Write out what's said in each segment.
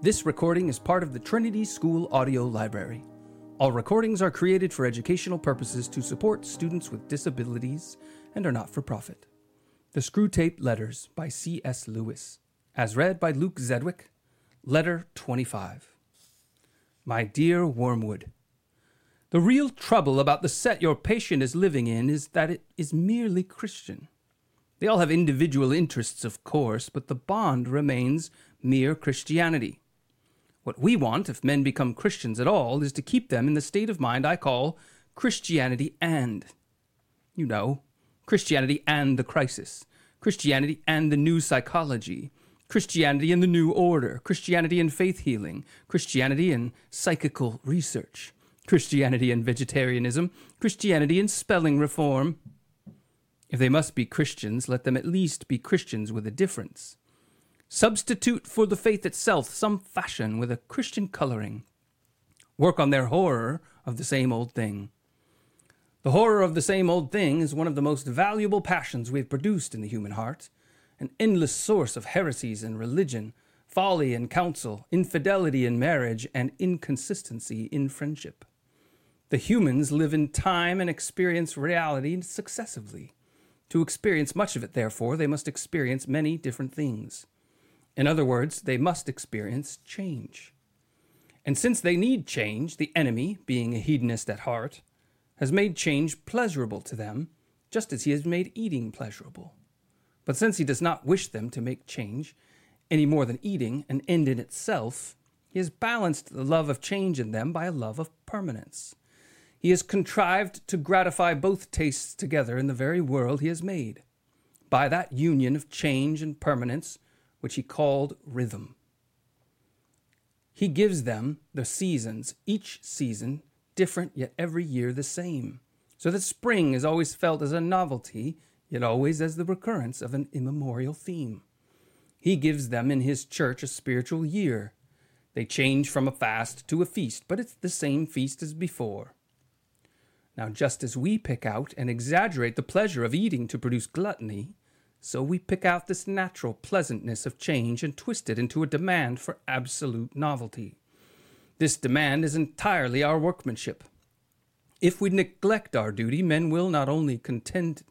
This recording is part of the Trinity School Audio Library. All recordings are created for educational purposes to support students with disabilities and are not for profit. The Screwtape Letters by C.S. Lewis, as read by Luke Zedwick, Letter 25. My dear Wormwood, The real trouble about the set your patient is living in is that it is merely Christian. They all have individual interests, of course, but the bond remains mere Christianity. What we want, if men become Christians at all, is to keep them in the state of mind I call Christianity and. You know, Christianity and the crisis, Christianity and the new psychology, Christianity and the new order, Christianity and faith healing, Christianity and psychical research, Christianity and vegetarianism, Christianity and spelling reform. If they must be Christians, let them at least be Christians with a difference. Substitute for the faith itself some fashion with a Christian coloring. Work on their horror of the same old thing. The horror of the same old thing is one of the most valuable passions we have produced in the human heart, an endless source of heresies in religion, folly in counsel, infidelity in marriage, and inconsistency in friendship. The humans live in time and experience reality successively. To experience much of it, therefore, they must experience many different things. In other words, they must experience change. And since they need change, the enemy, being a hedonist at heart, has made change pleasurable to them, just as he has made eating pleasurable. But since he does not wish them to make change, any more than eating, an end in itself, he has balanced the love of change in them by a love of permanence. He has contrived to gratify both tastes together in the very world he has made. By that union of change and permanence, which he called rhythm. He gives them the seasons, each season different, yet every year the same, so that spring is always felt as a novelty, yet always as the recurrence of an immemorial theme. He gives them in his church a spiritual year. They change from a fast to a feast, but it's the same feast as before. Now, just as we pick out and exaggerate the pleasure of eating to produce gluttony, so we pick out this natural pleasantness of change and twist it into a demand for absolute novelty. This demand is entirely our workmanship. If we neglect our duty, men will not only content,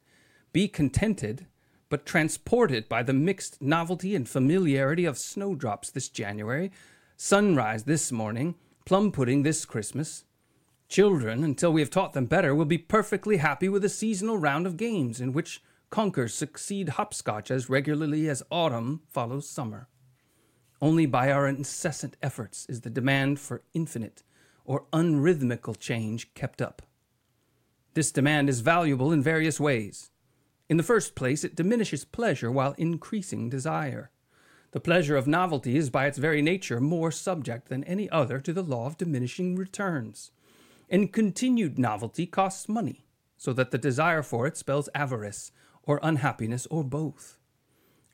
be contented, but transported by the mixed novelty and familiarity of snowdrops this January, sunrise this morning, plum pudding this Christmas. Children, until we have taught them better, will be perfectly happy with a seasonal round of games in which conkers succeed hopscotch as regularly as autumn follows summer. Only by our incessant efforts is the demand for infinite or unrhythmical change kept up. This demand is valuable in various ways. In the first place, it diminishes pleasure while increasing desire. The pleasure of novelty is by its very nature more subject than any other to the law of diminishing returns. And continued novelty costs money, so that the desire for it spells avarice, or unhappiness, or both.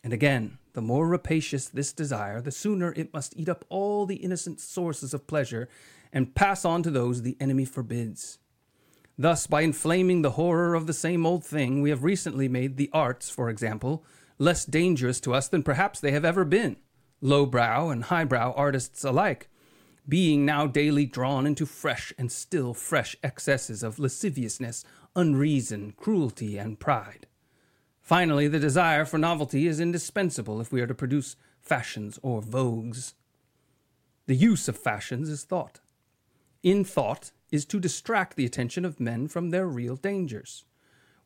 And again, the more rapacious this desire, the sooner it must eat up all the innocent sources of pleasure and pass on to those the enemy forbids. Thus, by inflaming the horror of the same old thing, we have recently made the arts, for example, less dangerous to us than perhaps they have ever been, lowbrow and highbrow artists alike, being now daily drawn into fresh and still fresh excesses of lasciviousness, unreason, cruelty, and pride. Finally, the desire for novelty is indispensable if we are to produce fashions or vogues. The use of fashions is thought. In thought is to distract the attention of men from their real dangers.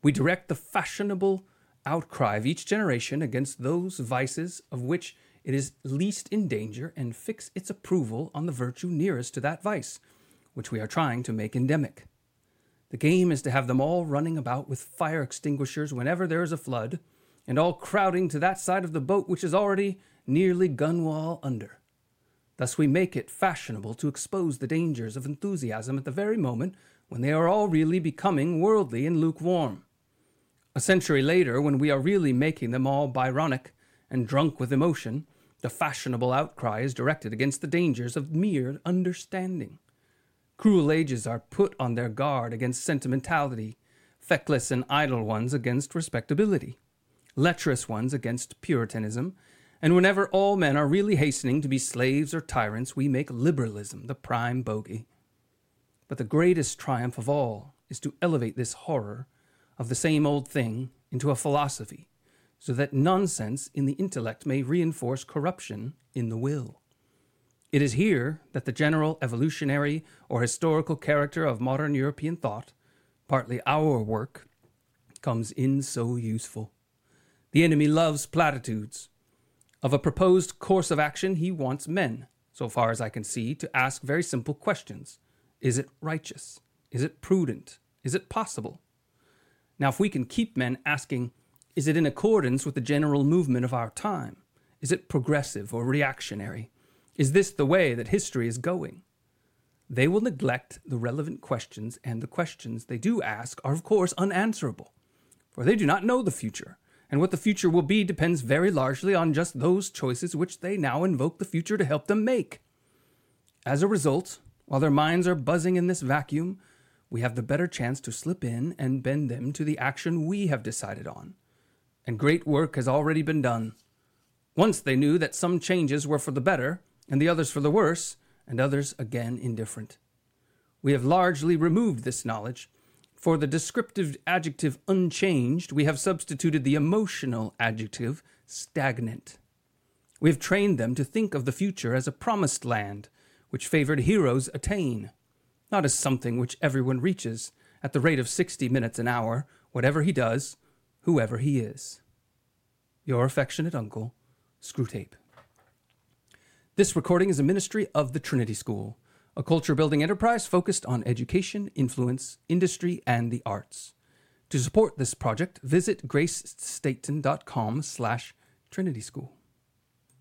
We direct the fashionable outcry of each generation against those vices of which it is least in danger and fix its approval on the virtue nearest to that vice, which we are trying to make endemic. The game is to have them all running about with fire extinguishers whenever there is a flood, and all crowding to that side of the boat which is already nearly gunwale under. Thus we make it fashionable to expose the dangers of enthusiasm at the very moment when they are all really becoming worldly and lukewarm. A century later, when we are really making them all Byronic and drunk with emotion, the fashionable outcry is directed against the dangers of mere understanding. Cruel ages are put on their guard against sentimentality, feckless and idle ones against respectability, lecherous ones against puritanism, And whenever all men are really hastening to be slaves or tyrants, we make liberalism the prime bogey. But the greatest triumph of all is to elevate this horror of the same old thing into a philosophy, so that nonsense in the intellect may reinforce corruption in the will. It is here that the general evolutionary or historical character of modern European thought, partly our work, comes in so useful. The enemy loves platitudes. Of a proposed course of action, he wants men, so far as I can see, to ask very simple questions Is it righteous? Is it prudent? Is it possible? Now, if we can keep men asking, Is it in accordance with the general movement of our time? Is it progressive or reactionary? Is this the way that history is going? They will neglect the relevant questions, and the questions they do ask are, of course, unanswerable, for they do not know the future and what the future will be depends very largely on just those choices which they now invoke the future to help them make. As a result, while their minds are buzzing in this vacuum, we have the better chance to slip in and bend them to the action we have decided on. And great work has already been done. Once they knew that some changes were for the better, and the others for the worse, and others again indifferent. We have largely removed this knowledge, for the descriptive adjective unchanged, we have substituted the emotional adjective stagnant. We have trained them to think of the future as a promised land, which favored heroes attain, not as something which everyone reaches at the rate of 60 minutes an hour, whatever he does, whoever he is. Your affectionate uncle, Screwtape. This recording is a ministry of the Trinity School a culture building enterprise focused on education, influence, industry, and the arts. To support this project, visit gracestayton.com slash Trinity School.